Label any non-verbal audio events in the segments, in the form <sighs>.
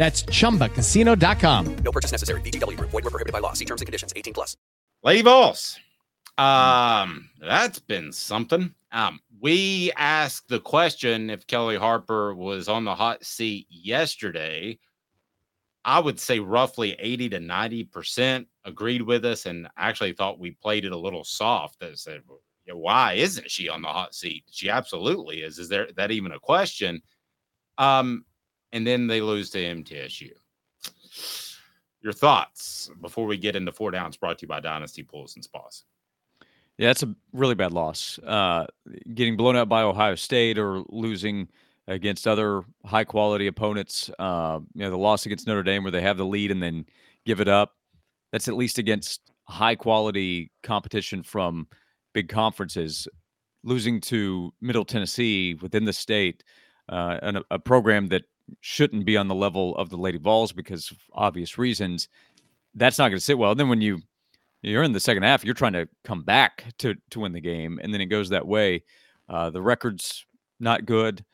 That's chumbacasino.com. No purchase necessary. VGW Group. Void were prohibited by law. See terms and conditions. 18 plus. Lady Vols. Um, that's been something. Um, we asked the question if Kellie Harper was on the hot seat yesterday. I would say roughly 80 to 90 percent agreed with us and actually thought we played it a little soft. That said, why isn't she on the hot seat? She absolutely is. Is there that even a question? Um, and then they lose to MTSU. Your thoughts before we get into four downs brought to you by Dynasty Pools and Spas. Yeah, that's a really bad loss. Uh, getting blown out by Ohio State or losing against other high quality opponents. Uh, you know, the loss against Notre Dame where they have the lead and then give it up. That's at least against high quality competition from big conferences. Losing to Middle Tennessee within the state, uh, a program that shouldn't be on the level of the Lady Vols because of obvious reasons. That's not going to sit well. then when you you're in the second half, you're trying to come back to to win the game, and then it goes that way. Uh, the record's not good.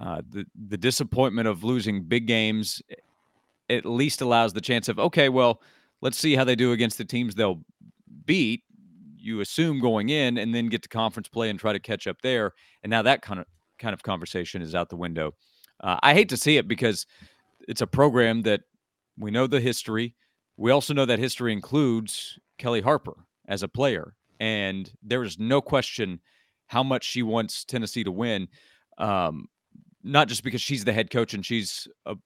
Uh, the the disappointment of losing big games at least allows the chance of okay, well, let's see how they do against the teams they'll beat. You assume going in, and then get to conference play and try to catch up there. And now that kind of kind of conversation is out the window. Uh, I hate to see it because it's a program that we know the history. We also know that history includes Kellie Harper as a player, and there is no question how much she wants Tennessee to win. Um, not just because she's the head coach and she's a,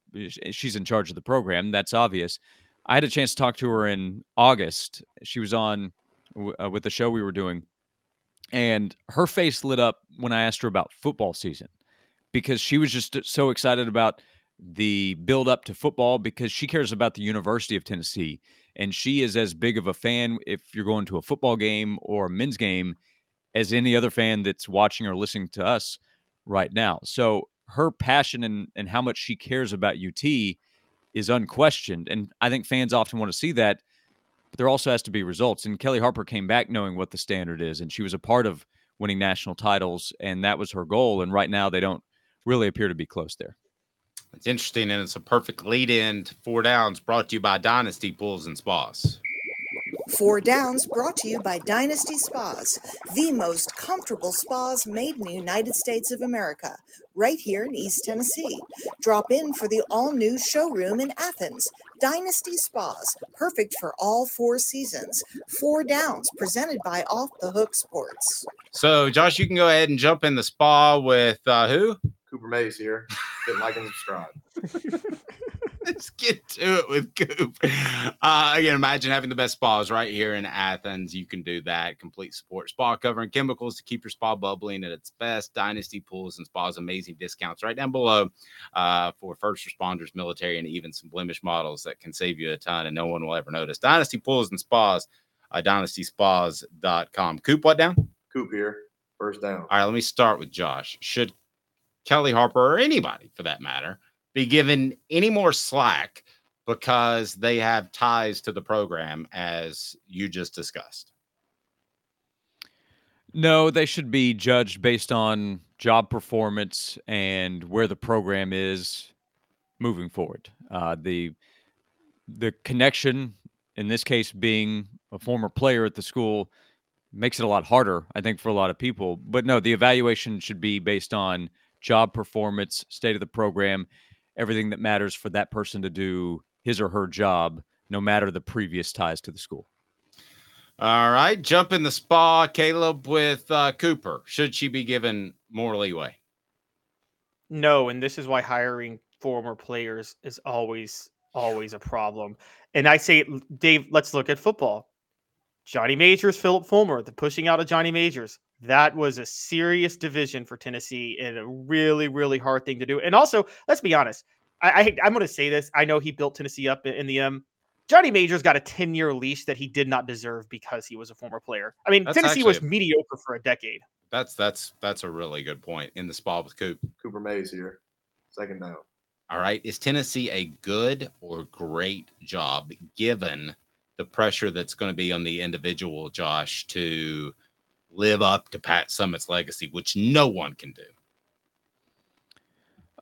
she's in charge of the program. That's obvious. I had a chance to talk to her in August. She was on uh, with the show we were doing, and her face lit up when I asked her about football season because she was just uh, so excited about the build up to football because she cares about the University of Tennessee and she is as big of a fan if you're going to a football game or a men's game as any other fan that's watching or listening to us right now. So her passion and, and how much she cares about UT is unquestioned. And I think fans often want to see that, but there also has to be results. And Kellie Harper came back knowing what the standard is, and she was a part of winning national titles, and that was her goal. And right now they don't really appear to be close there. It's interesting, and it's a perfect lead in to four downs brought to you by Dynasty Pools and Spas. Four Downs brought to you by Dynasty Spas, the most comfortable spas made in the United States of America, right here in East Tennessee. Drop in for the all new showroom in Athens. Dynasty Spas, perfect for all four seasons. Four Downs, presented by Off the Hook Sports. So, Josh, you can go ahead and jump in the spa with uh, who? Cooper Mays here. Hit like and subscribe. <laughs> <laughs> Let's get to it with Coop. Uh, again, imagine having the best spas right here in Athens. You can do that. Complete support spa covering chemicals to keep your spa bubbling at its best. Dynasty Pools and Spas, amazing discounts right down below uh, for first responders, military, and even some blemish models that can save you a ton and no one will ever notice. Dynasty Pools and Spas, uh, dynastyspas.com. Coop, what down? Coop here. First down. All right, let me start with Josh. Should Kellie Harper or anybody for that matter be given any more slack because they have ties to the program, as you just discussed? No, they should be judged based on job performance and where the program is moving forward. Uh, the the connection, in this case, being a former player at the school, makes it a lot harder, I think, for a lot of people. But no, the evaluation should be based on job performance, state of the program, everything that matters for that person to do his or her job, no matter the previous ties to the school. All right, jump in the spa, Caleb, with uh, Cooper. Should she be given more leeway? No, and this is why hiring former players is always always a problem. And I say, Dave, let's look at football. Johnny Majors, Philip Fulmer, the pushing out of Johnny Majors. That was a serious division for Tennessee and a really, really hard thing to do. And also, let's be honest. I, I am going to say this. I know he built Tennessee up in, in the um, Johnny Majors got a 10 year leash that he did not deserve because he was a former player. I mean, That's Tennessee actually was a- mediocre for a decade. That's that's that's a really good point in the spot with Coop. Cooper Mays here. Second down. All right, is Tennessee a good or great job given the pressure that's going to be on the individual, Josh, to live up to Pat Summitt's legacy, which no one can do?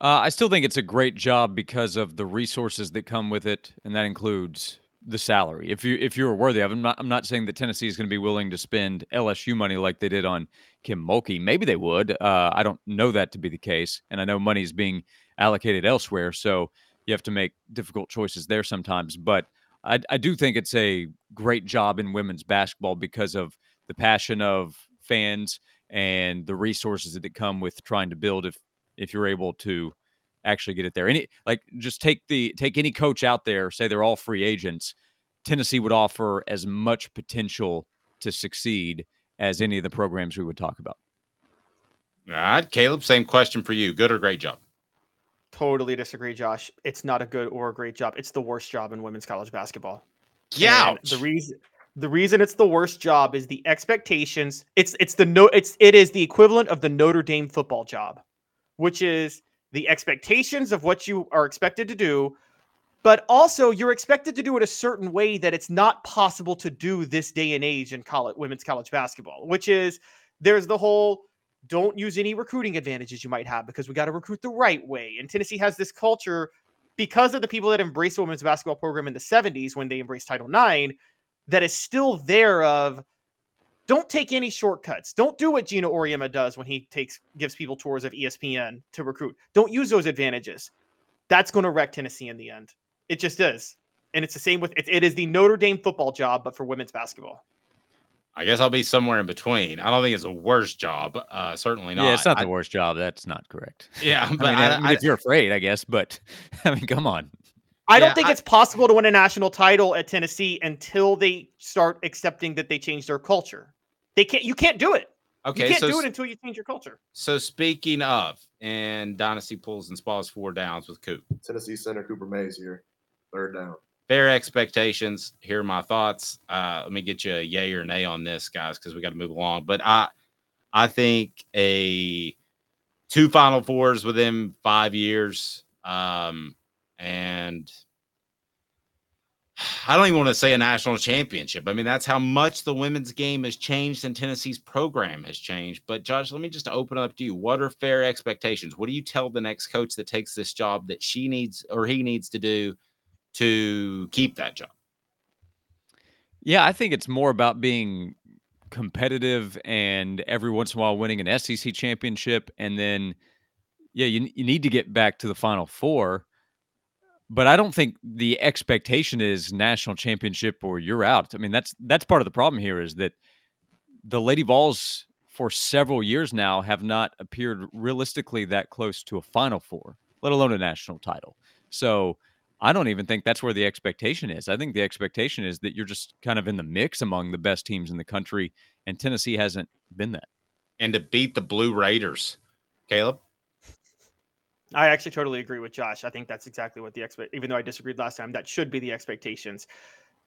Uh, I still think it's a great job because of the resources that come with it, and that includes the salary. If you if you're worthy of. I'm not I'm not saying that Tennessee is going to be willing to spend LSU money like they did on Kim Mulkey. Maybe they would. Uh, I don't know that to be the case, and I know money is being allocated elsewhere, so you have to make difficult choices there sometimes. But I, I do think it's a great job in women's basketball because of the passion of fans and the resources that come with trying to build if if you're able to actually get it there. Any like just take the take any coach out there, say they're all free agents. Tennessee would offer as much potential to succeed as any of the programs we would talk about. All right, Caleb, same question for you. Good or great job? Totally disagree, Josh. It's not a good or a great job. It's the worst job in women's college basketball. Yeah. The reason the reason it's the worst job is the expectations. It's it's the no it's it is the equivalent of the Notre Dame football job, which is the expectations of what you are expected to do, but also you're expected to do it a certain way that it's not possible to do this day and age in college women's college basketball, which is there's the whole don't use any recruiting advantages you might have because we got to recruit the right way. And Tennessee has this culture because of the people that embraced the women's basketball program in the 70s when they embraced Title IX that is still there of don't take any shortcuts. Don't do what Geno Auriemma does when he takes gives people tours of ESPN to recruit. Don't use those advantages. That's going to wreck Tennessee in the end. It just is. And it's the same with it, it is the Notre Dame football job, but for women's basketball. I guess I'll be somewhere in between. I don't think it's a worse job. Uh, certainly not. Yeah, it's not I- the worst job. That's not correct. Yeah, I but mean, I- I mean, I- if you're afraid, I guess. But <laughs> I mean, come on. I Yeah, don't think I- it's possible to win a national title at Tennessee until they start accepting that they change their culture. They can't. You can't do it. Okay, you can't so do it until you change your culture. So speaking of, and Dynasty Pools and Spas four downs with Coop. Tennessee center Cooper Mays here. Third down. Fair expectations. Here are my thoughts. Uh, let me get you a yay or nay on this, guys, because we got to move along. But I, I think a two Final Fours within five years, um, and <sighs> I don't even want to say a national championship. I mean, that's how much the women's game has changed and Tennessee's program has changed. But Josh, let me just open it up to you. What are fair expectations? What do you tell the next coach that takes this job that she needs or he needs to do to keep that job? Yeah, I think it's more about being competitive and every once in a while winning an SEC championship, and then yeah, you you need to get back to the Final Four. But I don't think the expectation is national championship or you're out. I mean, that's that's part of the problem here is that the Lady Vols for several years now have not appeared realistically that close to a Final Four, let alone a national title. So I don't even think that's where the expectation is. I think the expectation is that you're just kind of in the mix among the best teams in the country, and Tennessee hasn't been that. And to beat the Blue Raiders, Caleb. I actually totally agree with Josh. I think that's exactly what the expect. Even though I disagreed last time, that should be the expectations,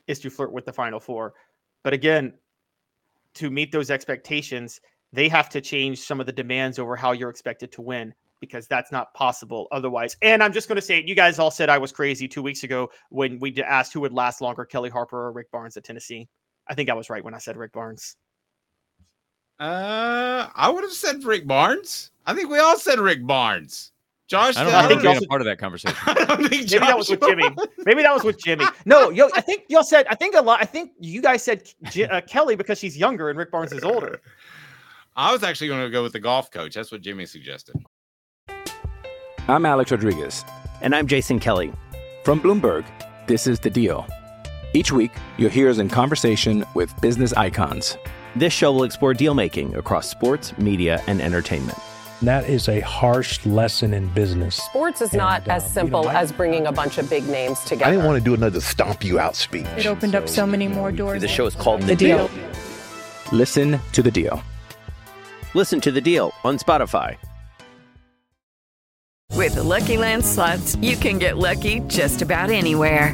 is to flirt with the Final Four. But again, to meet those expectations, they have to change some of the demands over how you're expected to win. because that's not possible otherwise. And I'm just going to say, you guys all said I was crazy two weeks ago when we asked who would last longer, Kellie Harper or Rick Barnes at Tennessee. I think I was right when I said Rick Barnes. Uh, I would have said Rick Barnes. I think we all said Rick Barnes. Josh, I don't I think don't you're a part of that conversation. <laughs> Maybe that was with Jimmy. <laughs> Maybe that was with Jimmy. No, yo, I think y'all said. I think a lot. I think you guys said J- uh, Kellie because she's younger and Rick Barnes is older. I was actually going to go with the golf coach. That's what Jimmy suggested. I'm Alex Rodriguez. And I'm Jason Kelly. From Bloomberg, this is The Deal. Each week, you'll hear us in conversation with business icons. This show will explore deal making across sports, media, and entertainment. That is a harsh lesson in business. Sports is not And, uh, as you know, simple as bringing a bunch of big names together. I didn't want to do another stomp you out speech. It opened up so many more doors. The show is called The Deal. Listen to The Deal. Listen to the deal on Spotify. With the Lucky Land slots, you can get lucky just about anywhere.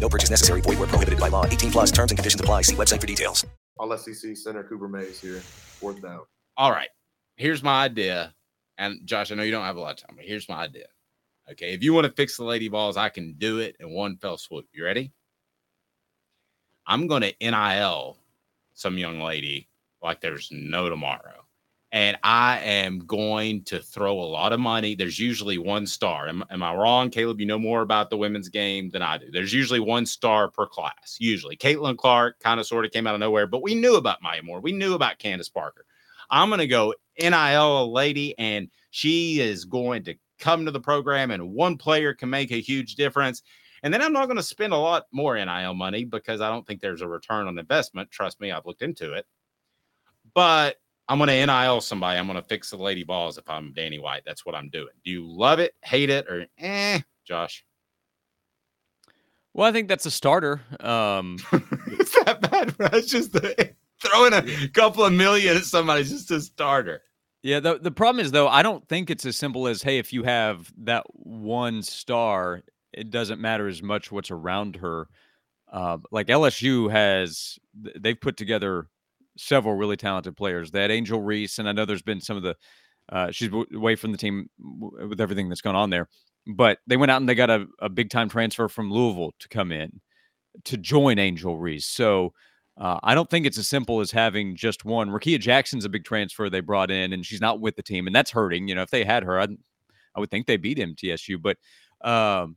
No purchase necessary. Void where prohibited by law. 18 plus terms and conditions apply. See website for details. All SEC center Cooper Mays here. Fourth down. All right. Here's my idea. And Josh, I know you don't have a lot of time, but here's my idea. Okay. If you want to fix the Lady Vols, I can do it in one fell swoop. You ready? I'm going to NIL some young lady like there's no tomorrow. And I am going to throw a lot of money. There's usually one star. Am, am I wrong, Caleb? You know more about the women's game than I do. There's usually one star per class. Usually, Caitlin Clark kind of sort of came out of nowhere, but we knew about Maya Moore. We knew about Candace Parker. I'm going to go NIL a lady, and she is going to come to the program, and one player can make a huge difference. And then I'm not going to spend a lot more NIL money because I don't think there's a return on investment. Trust me, I've looked into it. But I'm going to NIL somebody. I'm going to fix the Lady Vols if I'm Danny White. That's what I'm doing. Do you love it, hate it, or eh, Josh? Well, I think that's a starter. Um, <laughs> It's that bad. bro. It's just the, throwing a couple of million at somebody just a starter. Yeah, the the problem is though, I don't think it's as simple as hey, if you have that one star, it doesn't matter as much what's around her. Uh, like LSU has, they've put together several really talented players. That Angel Reese, and I know there's been some of the, uh, she's away from the team with everything that's gone on there, but they went out and they got a, a big time transfer from Louisville to come in to join Angel Reese. So uh, I don't think it's as simple as having just one. Rickea Jackson's a big transfer they brought in, and she's not with the team, and that's hurting. You know, if they had her, I'd, I would think they beat MTSU. But um,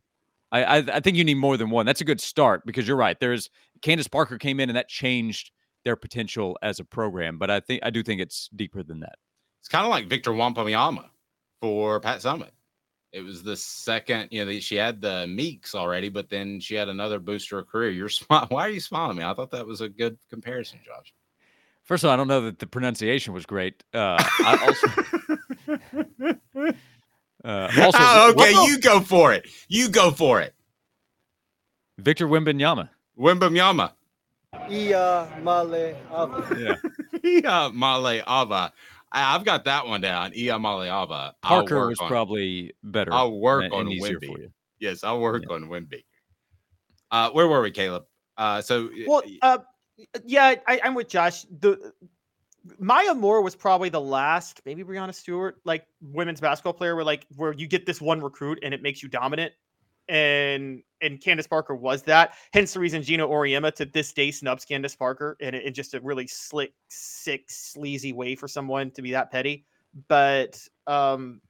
I, I, I think you need more than one. That's a good start because you're right. There's Candace Parker came in, and that changed their potential as a program. But I think I do think it's deeper than that. It's kind of like Victor Wampanyama for Pat Summitt. It was the second, you know, she had the Meeks already, but then she had another booster of career. You're <laughs> smiling. Why are you smiling at me? I thought that was a good comparison, Josh. First of all, I don't know that the pronunciation was great. Uh, I also, <laughs> uh, also, Ah, okay, you go for it. You go for it. Victor Wimbanyama. Wimbanyama. Ia Male Ava. Yeah. <laughs> Ia Male Ava. I, I've got that one down. Ia Male Ava. I'll Parker work was on- probably better. I'll work and- on and Wimby. for you. Yes, I'll work on Wimby. Uh, where were we, Caleb? Uh, so Well, uh, yeah, I, I'm with Josh. The Maya Moore was probably the last, maybe Breanna Stewart, like women's basketball player, where like where you get this one recruit and it makes you dominant. And and Candace Parker was that. Hence the reason Geno Auriemma to this day snubs Candace Parker, and it just a really slick, sick, sleazy way for someone to be that petty. But um,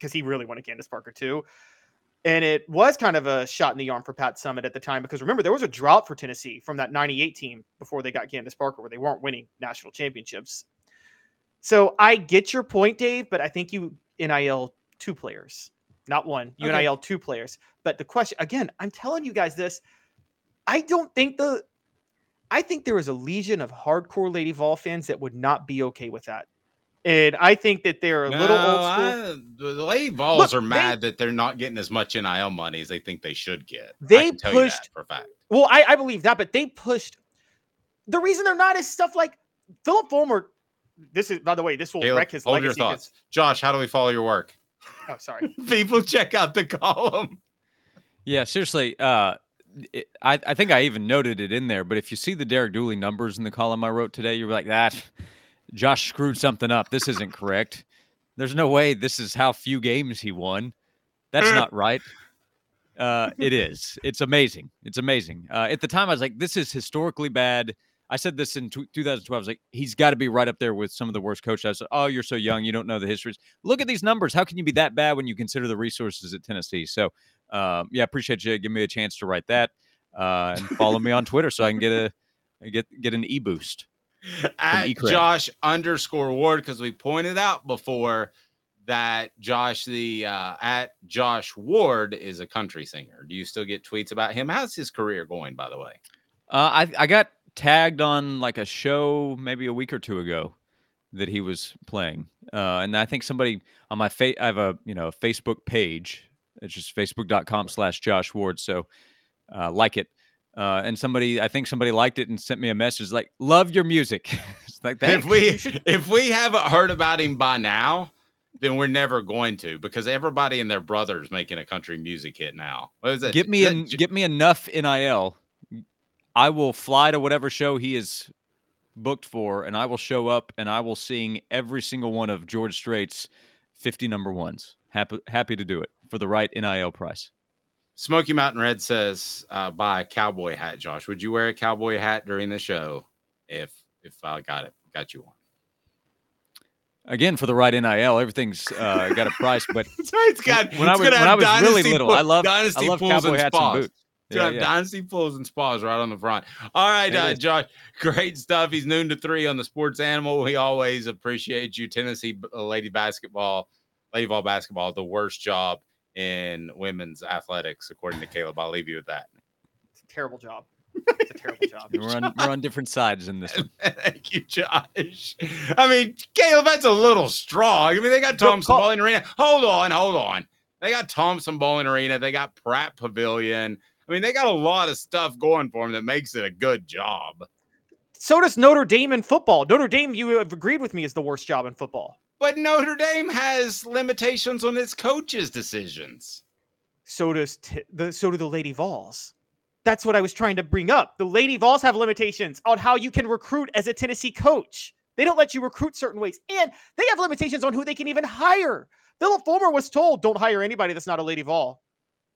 because he really wanted Candace Parker too. And it was kind of a shot in the arm for Pat Summitt at the time because remember, there was a drought for Tennessee from that 98 team before they got Candace Parker, where they weren't winning national championships. So I get your point, Dave, but I think you NIL two players, not one. You Okay. Two players. But the question again, I'm telling you guys this. I don't think the I think there is a legion of hardcore Lady Vol fans that would not be okay with that. And I think that they're a little old school. I- the Lady Vols Look, are they- mad that they're not getting as much NIL money as they think they should get. They can tell you that pushed- for a fact. Well, I, I believe that, but they pushed. The reason they're not is stuff like Philip Fulmer. This is, by the way, this will Caleb, wreck his hold legacy. your thoughts. Josh, how do we follow your work? Oh, sorry. <laughs> People check out the column. Yeah, seriously. Uh, it, I I think I even noted it in there. But if you see the Derek Dooley numbers in the column I wrote today, you're like that. Josh screwed something up. This isn't correct. There's no way this is how few games he won. That's not right. Uh, it is. It's amazing. It's amazing. Uh, at the time, I was like, this is historically bad. I said this in tw 2012. I was like, he's got to be right up there with some of the worst coaches. I said, oh, you're so young. You don't know the histories. Look at these numbers. How can you be that bad when you consider the resources at Tennessee? So, um, yeah, I appreciate you giving me a chance to write that. Uh, and follow me on Twitter so I can get a get get an e boost. at E-Cred. Josh underscore Ward because we pointed out before that Josh the uh, at Josh Ward is a country singer. Do you still get tweets about him? How's his career going, by the way? Uh, I I got tagged on like a show maybe a week or two ago that he was playing, uh, and I think somebody on my face I have a you know a Facebook page. It's just facebook.com/slash Josh Ward. So uh, like it. Uh, and somebody, I think somebody liked it and sent me a message like, "Love your music." <laughs> it's like that. If we <laughs> if we haven't heard about him by now, then we're never going to because everybody and their brothers making a country music hit now. What is it? Get me that get me enough nil. I will fly to whatever show he is booked for, and I will show up and I will sing every single one of George Strait's fifty number ones. Happy happy to do it for the right nil price. Smoky Mountain Red says, uh, "Buy a cowboy hat, Josh. Would you wear a cowboy hat during the show if if I got it got you one?" Again, for the right nil, everything's uh, got a price. But <laughs> it's got when I was when I was really little, pool- I love dynasty I love cowboy and hats spas. and boots. It's gonna Yeah, have yeah. dynasty pools and spas right on the front. All right, uh. Josh, great stuff. He's noon to three on the Sports Animal. We always appreciate you, Tennessee uh, lady basketball, Lady Vol basketball, the worst job in women's athletics, according to Caleb. I'll leave you with that. It's a terrible job. It's a terrible job. <laughs> We're on we're on different sides in this one. <laughs> Thank you, Josh. I mean, Caleb, that's a little strong. I mean, they got Thompson-Boling Arena. Hold on, hold on. They got Thompson-Boling Arena. They got Pratt Pavilion. I mean, they got a lot of stuff going for them that makes it a good job. So does Notre Dame in football. Notre Dame, you have agreed with me, is the worst job in football. But Notre Dame has limitations on its coaches' decisions. So does t- the so do the Lady Vols. That's what I was trying to bring up. The Lady Vols have limitations on how you can recruit as a Tennessee coach. They don't let you recruit certain ways, and they have limitations on who they can even hire. Philip Fulmer was told, "Don't hire anybody that's not a Lady Vol,"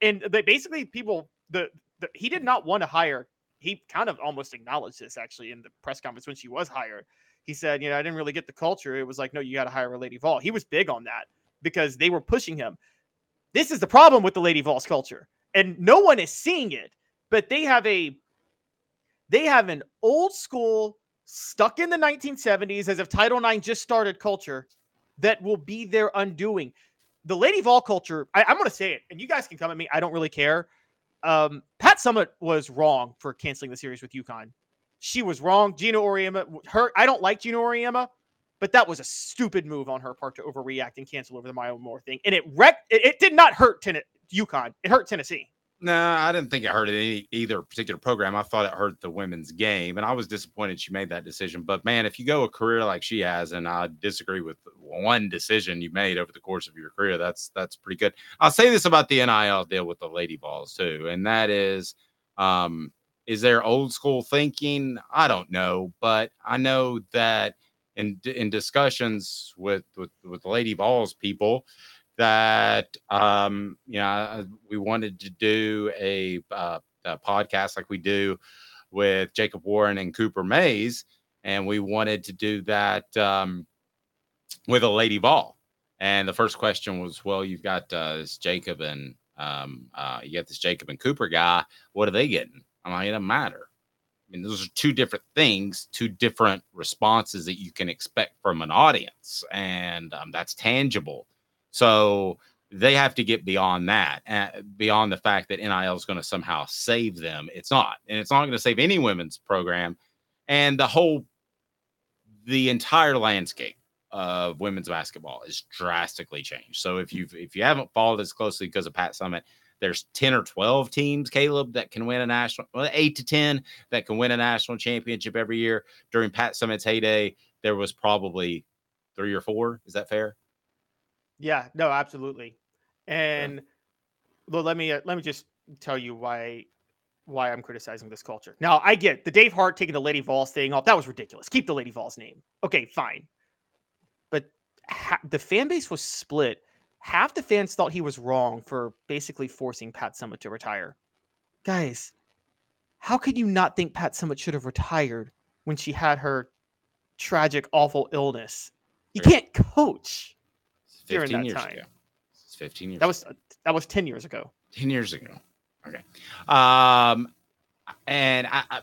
and they basically people the, the he did not want to hire. He kind of almost acknowledged this actually in the press conference when she was hired. He said, "You know, I didn't really get the culture. It was like, no, you got to hire a Lady Vol." He was big on that because they were pushing him. This is the problem with the Lady Vols culture, and no one is seeing it. But they have a they have an old school, stuck in the 1970s, as if Title IX just started culture that will be their undoing. The Lady Vol culture, I, I'm going to say it, and you guys can come at me. I don't really care. Um, Pat Summitt was wrong for canceling the series with UConn. She was wrong. Geno Auriemma, her, I don't like Geno Auriemma, but that was a stupid move on her part to overreact and cancel over the Maya Moore thing. And it wrecked, it, it did not hurt Ten- UConn. It hurt Tennessee. No, I didn't think it hurt any either particular program. I thought it hurt the women's game, and I was disappointed she made that decision. But man, if you go a career like she has, and I disagree with one decision you made over the course of your career, that's that's pretty good. I'll say this about the NIL deal with the Lady Vols too, and that is, um, is there old school thinking? I don't know, but I know that in in discussions with with with Lady Vols people that um you know we wanted to do a, uh, a podcast like we do with Jacob Warren and Cooper Mays and we wanted to do that um with a Lady Vol and the first question was well you've got uh this Jacob and Um, uh, you got this Jacob and Cooper guy. What are they getting? I'm like, it doesn't matter. I mean, those are two different things, two different responses that you can expect from an audience, and um, that's tangible. So they have to get beyond that, uh, beyond the fact that NIL is going to somehow save them. It's not, and it's not going to save any women's program, and the whole, the entire landscape of women's basketball is drastically changed. So if you've if you haven't followed as closely because of Pat Summitt, there's 10 or 12 teams, Caleb, that can win a national well, eight to 10 that can win a national championship every year. During Pat Summitt's heyday, there was probably three or four. Is that fair? Yeah, no, absolutely. And well, let me uh, let me just tell you why why I'm criticizing this culture. Now, I get the Dave Hart taking the Lady Vols thing off. That was ridiculous. Keep the Lady Vols name. Okay, fine. But ha- the fan base was split. Half the fans thought he was wrong for basically forcing Pat Summitt to retire. Guys, how could you not think Pat Summitt should have retired when she had her tragic, awful illness? You can't coach during 15 that years time. ago. It's 15 years That was that was ten years ago. 10 years ago. Okay. Um, and I, I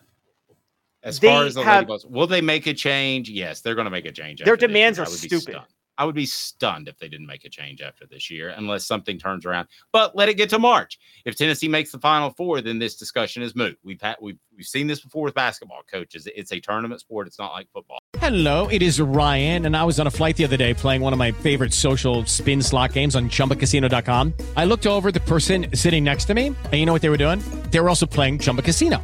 as They far as the have- goes, will they make a change? Yes, they're going to make a change. Their demands are I would be stupid. stunned. I would be stunned if they didn't make a change after this year, unless something turns around. But let it get to March. If Tennessee makes the Final Four, then this discussion is moot. We've had we've we've seen this before with basketball coaches. It's a tournament sport. It's not like football. Hello, it is Ryan, and I was on a flight the other day playing one of my favorite social spin slot games on chumbacasino.com. I looked over the person sitting next to me, and you know what they were doing? They were also playing Chumba Casino.